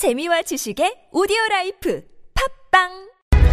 재미와 지식의 오디오 라이프 팟빵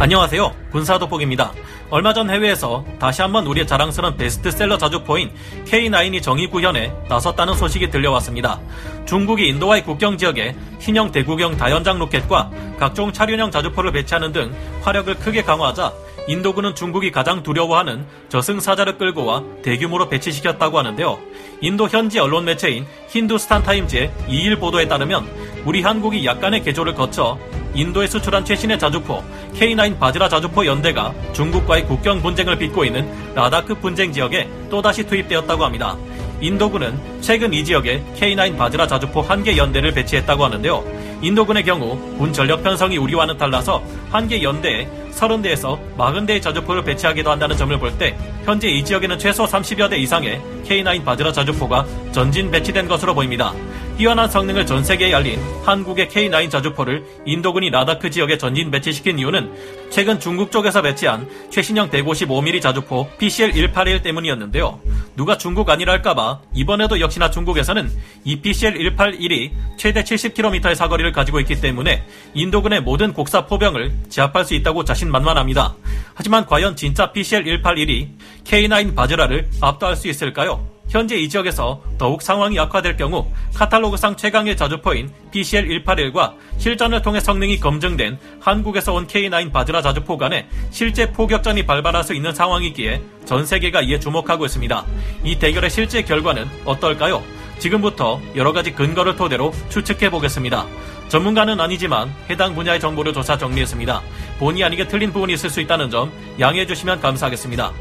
안녕하세요. 군사도복입니다. 얼마 전 해외에서 다시 한번 우리의 자랑스러운 베스트셀러 자주포인 K9이 정의 구현에 나섰다는 소식이 들려왔습니다. 중국이 인도와의 국경 지역에 신형 대구경 다연장 로켓과 각종 차륜형 자주포를 배치하는 등 화력을 크게 강화하자 인도군은 중국이 가장 두려워하는 저승사자를 끌고 와 대규모로 배치시켰다고 하는데요. 인도 현지 언론 매체인 힌두스탄 타임즈의 2일 보도에 따르면 우리 한국이 약간의 개조를 거쳐 인도에 수출한 최신의 자주포 K9 바즈라 자주포 연대가 중국과의 국경 분쟁을 빚고 있는 라다크 분쟁 지역에 또다시 투입되었다고 합니다. 인도군은 최근 이 지역에 K9 바즈라 자주포 한 개 연대를 배치했다고 하는데요. 인도군의 경우 군 전력 편성이 우리와는 달라서 한 개 연대에 30대에서 40대의 자주포를 배치하기도 한다는 점을 볼 때 현재 이 지역에는 최소 30여 대 이상의 K9 바즈라 자주포가 전진 배치된 것으로 보입니다. 뛰어난 성능을 전 세계에 알린 한국의 K9 자주포를 인도군이 라다크 지역에 전진 배치시킨 이유는 최근 중국 쪽에서 배치한 최신형 155mm 자주포 PCL-181 때문이었는데요. 누가 중국 아니랄까봐 이번에도 역시나 중국에서는 이 PCL-181이 최대 70km의 사거리를 가지고 있기 때문에 인도군의 모든 곡사 포병을 제압할 수 있다고 자신만만합니다. 하지만 과연 진짜 PCL-181이 K9 바즈라를 압도할 수 있을까요? 현재 이 지역에서 더욱 상황이 악화될 경우 카탈로그상 최강의 자주포인 PCL-181과 실전을 통해 성능이 검증된 한국에서 온 K9 바즈라 자주포 간에 실제 포격전이 발발할 수 있는 상황이기에 전 세계가 이에 주목하고 있습니다. 이 대결의 실제 결과는 어떨까요? 지금부터 여러 가지 근거를 토대로 추측해 보겠습니다. 전문가는 아니지만 해당 분야의 정보를 조사 정리했습니다. 본의 아니게 틀린 부분이 있을 수 있다는 점 양해해 주시면 감사하겠습니다.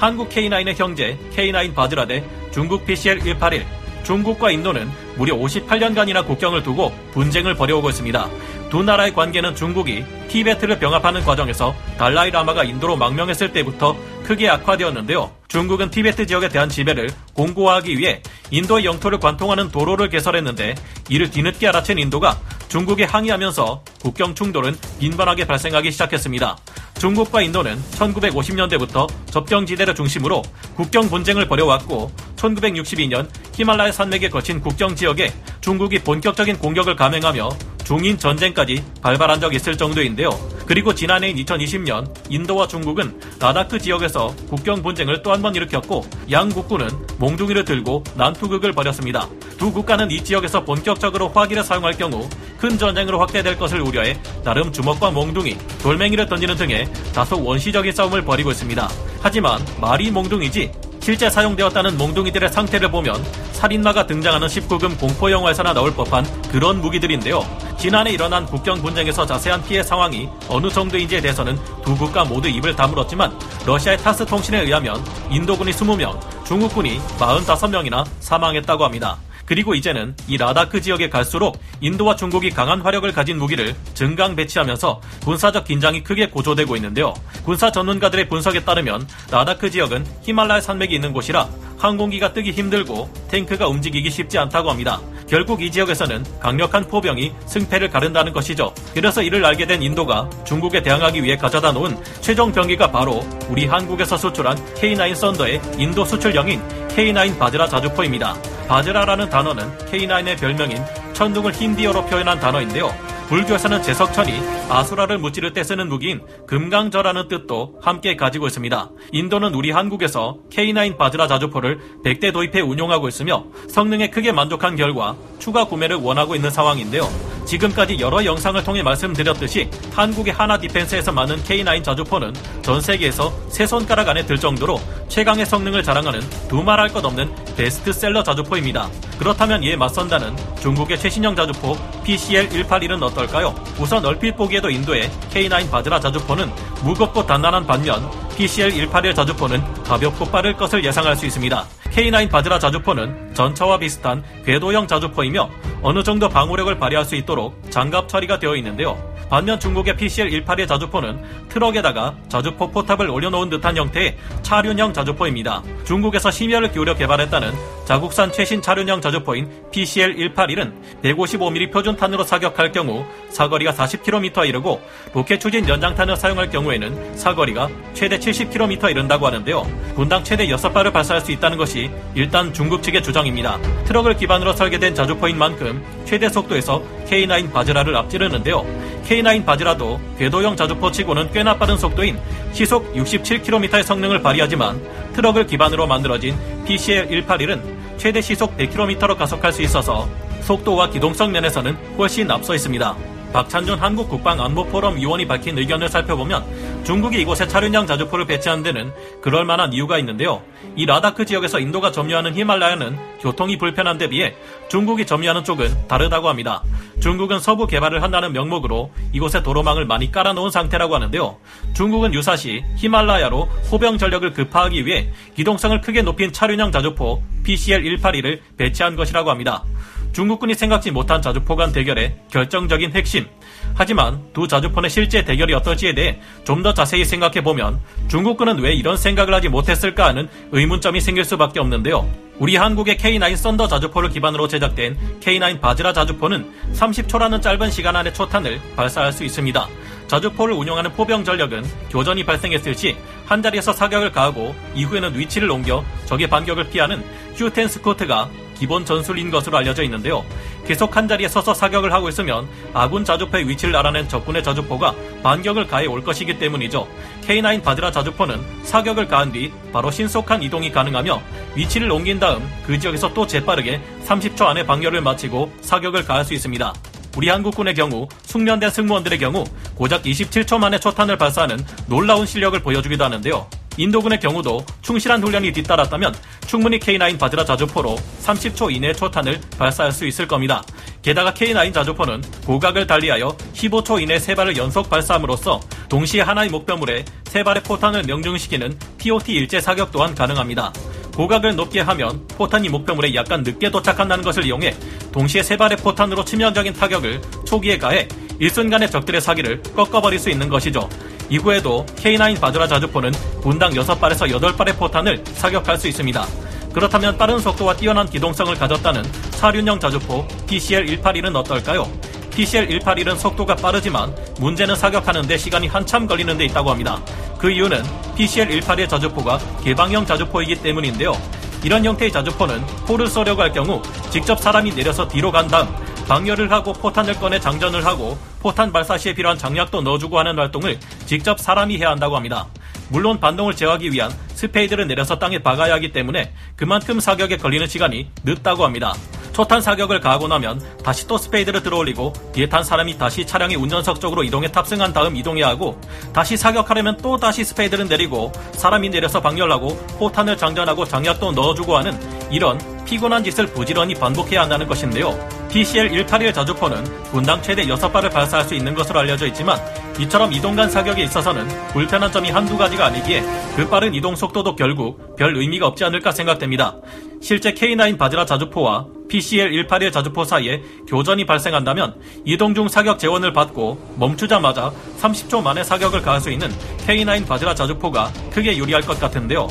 한국 K9의 형제 K9 바즈라 대 중국 PCL-181 중국과 인도는 무려 58년간이나 국경을 두고 분쟁을 벌여오고 있습니다. 두 나라의 관계는 중국이 티베트를 병합하는 과정에서 달라이 라마가 인도로 망명했을 때부터 크게 악화되었는데요. 중국은 티베트 지역에 대한 지배를 공고화하기 위해 인도의 영토를 관통하는 도로를 개설했는데 이를 뒤늦게 알아챈 인도가 중국에 항의하면서 국경 충돌은 빈번하게 발생하기 시작했습니다. 중국과 인도는 1950년대부터 접경지대를 중심으로 국경 분쟁을 벌여왔고 1962년 히말라야 산맥에 거친 국경 지역에 중국이 본격적인 공격을 감행하며 중인 전쟁까지 발발한 적 있을 정도인데요. 그리고 지난해인 2020년 인도와 중국은 라다크 지역에서 국경 분쟁을 또 한 번 일으켰고 양 국군은 몽둥이를 들고 난투극을 벌였습니다. 두 국가는 이 지역에서 본격적으로 화기를 사용할 경우 큰 전쟁으로 확대될 것을 우려해 나름 주먹과 몽둥이, 돌멩이를 던지는 등의 다소 원시적인 싸움을 벌이고 있습니다. 하지만 말이 몽둥이지 실제 사용되었다는 몽둥이들의 상태를 보면 살인마가 등장하는 19금 공포 영화에서나 나올 법한 그런 무기들인데요. 지난해 일어난 국경 분쟁에서 자세한 피해 상황이 어느 정도인지에 대해서는 두 국가 모두 입을 다물었지만 러시아의 타스 통신에 의하면 인도군이 20명, 중국군이 45명이나 사망했다고 합니다. 그리고 이제는 이 라다크 지역에 갈수록 인도와 중국이 강한 화력을 가진 무기를 증강 배치하면서 군사적 긴장이 크게 고조되고 있는데요. 군사 전문가들의 분석에 따르면 라다크 지역은 히말라야 산맥이 있는 곳이라 항공기가 뜨기 힘들고 탱크가 움직이기 쉽지 않다고 합니다. 결국 이 지역에서는 강력한 포병이 승패를 가른다는 것이죠. 그래서 이를 알게 된 인도가 중국에 대항하기 위해 가져다 놓은 최종 병기가 바로 우리 한국에서 수출한 K9 썬더의 인도 수출형인 K9 바즈라 자주포입니다. 바즈라라는 단어는 K9의 별명인 천둥을 힌디어로 표현한 단어인데요. 불교에서는 제석천이 아수라를 무찌를 때 쓰는 무기인 금강저라는 뜻도 함께 가지고 있습니다. 인도는 우리 한국에서 K9 바즈라 자주포를 100대 도입해 운용하고 있으며 성능에 크게 만족한 결과 추가 구매를 원하고 있는 상황인데요. 지금까지 여러 영상을 통해 말씀드렸듯이 한국의 하나 디펜스에서 많은 K9 자주포는 전 세계에서 세 손가락 안에 들 정도로 최강의 성능을 자랑하는 두말할 것 없는 베스트셀러 자주포입니다. 그렇다면 이에 맞선다는 중국의 최신형 자주포 PCL-181은 어떨까요? 우선 얼핏 보기에도 인도의 K9 바즈라 자주포는 무겁고 단단한 반면 PCL-181 자주포는 가볍고 빠를 것을 예상할 수 있습니다. K9 바즈라 자주포는 전차와 비슷한 궤도형 자주포이며 어느 정도 방호력을 발휘할 수 있도록 장갑 처리가 되어 있는데요. 반면 중국의 PCL-181 자주포는 트럭에다가 자주포 포탑을 올려놓은 듯한 형태의 차륜형 자주포입니다. 중국에서 심혈을 기울여 개발했다는 자국산 최신 차륜형 자주포인 PCL-181은 155mm 표준탄으로 사격할 경우 사거리가 40km에 이르고 로켓 추진 연장탄을 사용할 경우에는 사거리가 최대 70km 이른다고 하는데요. 분당 최대 6발을 발사할 수 있다는 것이 일단 중국 측의 주장입니다. 트럭을 기반으로 설계된 자주포인 만큼 최대 속도에서 K9 바즈라를 앞지르는데요. K9 바즈라도 궤도형 자주포 치고는 꽤나 빠른 속도인 시속 67km의 성능을 발휘하지만 트럭을 기반으로 만들어진 PCL 181은 최대 시속 100km로 가속할 수 있어서 속도와 기동성 면에서는 훨씬 앞서 있습니다. 박찬준 한국국방안보포럼 위원이 밝힌 의견을 살펴보면 중국이 이곳에 차륜형 자주포를 배치하는 데는 그럴 만한 이유가 있는데요. 이 라다크 지역에서 인도가 점유하는 히말라야는 교통이 불편한 데 비해 중국이 점유하는 쪽은 다르다고 합니다. 중국은 서부 개발을 한다는 명목으로 이곳에 도로망을 많이 깔아놓은 상태라고 하는데요. 중국은 유사시 히말라야로 호병 전력을 급파하기 위해 기동성을 크게 높인 차륜형 자주포 PCL-182를 배치한 것이라고 합니다. 중국군이 생각지 못한 자주포 간 대결의 결정적인 핵심. 하지만 두 자주포의 실제 대결이 어떨지에 대해 좀 더 자세히 생각해 보면 중국군은 왜 이런 생각을 하지 못했을까 하는 의문점이 생길 수밖에 없는데요. 우리 한국의 K9 Thunder 자주포를 기반으로 제작된 K9 바즈라 자주포는 30초라는 짧은 시간 안에 초탄을 발사할 수 있습니다. 자주포를 운용하는 포병 전력은 교전이 발생했을 시 한 자리에서 사격을 가하고 이후에는 위치를 옮겨 적의 반격을 피하는 shoot and scoot가 기본 전술인 것으로 알려져 있는데요. 계속 한 자리에 서서 사격을 하고 있으면 아군 자주포의 위치를 알아낸 적군의 자주포가 반격을 가해 올 것이기 때문이죠. K9 바즈라 자주포는 사격을 가한 뒤 바로 신속한 이동이 가능하며 위치를 옮긴 다음 그 지역에서 또 재빠르게 30초 안에 방열을 마치고 사격을 가할 수 있습니다. 우리 한국군의 경우 숙련된 승무원들의 경우 고작 27초 만에 초탄을 발사하는 놀라운 실력을 보여주기도 하는데요. 인도군의 경우도 충실한 훈련이 뒤따랐다면 충분히 K9 바드라 자주포로 30초 이내 초탄을 발사할 수 있을 겁니다. 게다가 K9 자주포는 고각을 달리하여 15초 이내 세 발을 연속 발사함으로써 동시에 하나의 목표물에 세 발의 포탄을 명중시키는 TOT 일제 사격 또한 가능합니다. 고각을 높게 하면 포탄이 목표물에 약간 늦게 도착한다는 것을 이용해 동시에 세 발의 포탄으로 치명적인 타격을 초기에 가해 일순간에 적들의 사기를 꺾어버릴 수 있는 것이죠. 이후에도 K9 바드라 자주포는 분당 6발에서 8발의 포탄을 사격할 수 있습니다. 그렇다면 빠른 속도와 뛰어난 기동성을 가졌다는 사륜형 자주포 PCL-181은 어떨까요? PCL-181은 속도가 빠르지만 문제는 사격하는데 시간이 한참 걸리는 데 있다고 합니다. 그 이유는 PCL-181 자주포가 개방형 자주포이기 때문인데요. 이런 형태의 자주포는 포를 쏘려고 할 경우 직접 사람이 내려서 뒤로 간 다음 방열을 하고 포탄을 꺼내 장전을 하고 포탄 발사 시에 필요한 장약도 넣어주고 하는 활동을 직접 사람이 해야 한다고 합니다. 물론 반동을 제어하기 위한 spade를 내려서 땅에 박아야 하기 때문에 그만큼 사격에 걸리는 시간이 늦다고 합니다. 초탄 사격을 가하고 나면 다시 또 spade를 들어올리고 뒤에 탄 사람이 다시 차량의 운전석 쪽으로 이동해 탑승한 다음 이동해야 하고 다시 사격하려면 또 다시 spade를 내리고 사람이 내려서 방열하고 포탄을 장전하고 장약도 넣어주고 하는 이런 피곤한 짓을 부지런히 반복해야 한다는 것인데요. PCL-181 자주포는 분당 최대 6발을 발사할 수 있는 것으로 알려져 있지만 이처럼 이동간 사격에 있어서는 불편한 점이 한두 가지가 아니기에 그 빠른 이동 속도도 결국 별 의미가 없지 않을까 생각됩니다. 실제 K9 바즈라 자주포와 PCL-181 자주포 사이에 교전이 발생한다면 이동 중 사격 재원을 받고 멈추자마자 30초 만에 사격을 가할 수 있는 K9 바즈라 자주포가 크게 유리할 것 같은데요.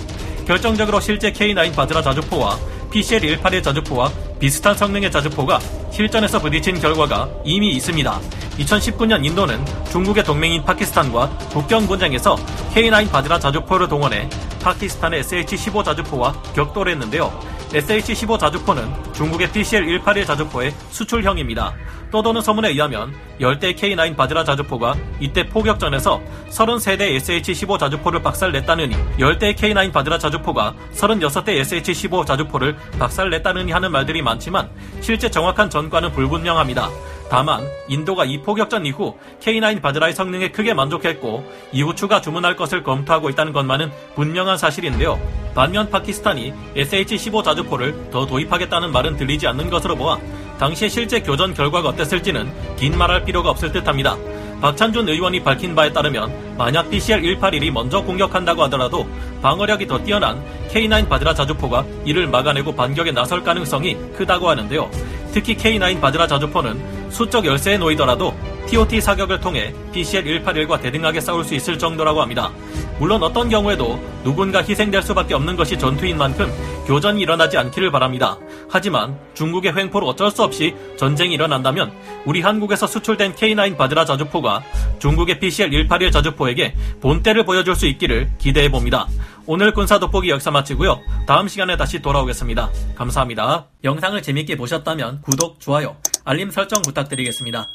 결정적으로 실제 K9 바즈라 자주포와 PCL-181 자주포와 비슷한 성능의 자주포가 실전에서 부딪힌 결과가 이미 있습니다. 2019년 인도는 중국의 동맹인 파키스탄과 국경 분쟁에서 K9 바드라 자주포를 동원해 파키스탄의 SH-15 자주포와 격돌 했는데요. SH-15 자주포는 중국의 PCL-181 자주포의 수출형입니다. 떠도는 소문에 의하면 열대 K9 바드라 자주포가 이때 포격전에서 33대 SH-15 자주포를 박살냈다느니 열대 K9 바드라 자주포가 36대 SH-15 자주포를 박살냈다느니 하는 말들이 많지만 실제 정확한 전과는 불분명합니다. 다만 인도가 이 포격전 이후 K9 바드라의 성능에 크게 만족했고 이후 추가 주문할 것을 검토하고 있다는 것만은 분명한 사실인데요. 반면 파키스탄이 SH-15 자주포를 더 도입하겠다는 말은 들리지 않는 것으로 보아 당시의 실제 교전 결과가 어땠을지는 긴 말할 필요가 없을 듯합니다. 박찬준 의원이 밝힌 바에 따르면 만약 BCL-181이 먼저 공격한다고 하더라도 방어력이 더 뛰어난 K9 바드라 자주포가 이를 막아내고 반격에 나설 가능성이 크다고 하는데요. 특히 K9 바드라 자주포는 수적 열세에 놓이더라도 TOT 사격을 통해 BCL-181과 대등하게 싸울 수 있을 정도라고 합니다. 물론 어떤 경우에도 누군가 희생될 수밖에 없는 것이 전투인 만큼 교전이 일어나지 않기를 바랍니다. 하지만 중국의 횡포로 어쩔 수 없이 전쟁이 일어난다면 우리 한국에서 수출된 K9 바드라 자주포가 중국의 BCL-181 자주포에게 본때를 보여줄 수 있기를 기대해봅니다. 오늘 군사 돋보기 역사 마치고요. 다음 시간에 다시 돌아오겠습니다. 감사합니다. 영상을 재밌게 보셨다면 구독, 좋아요, 알림 설정 부탁드리겠습니다.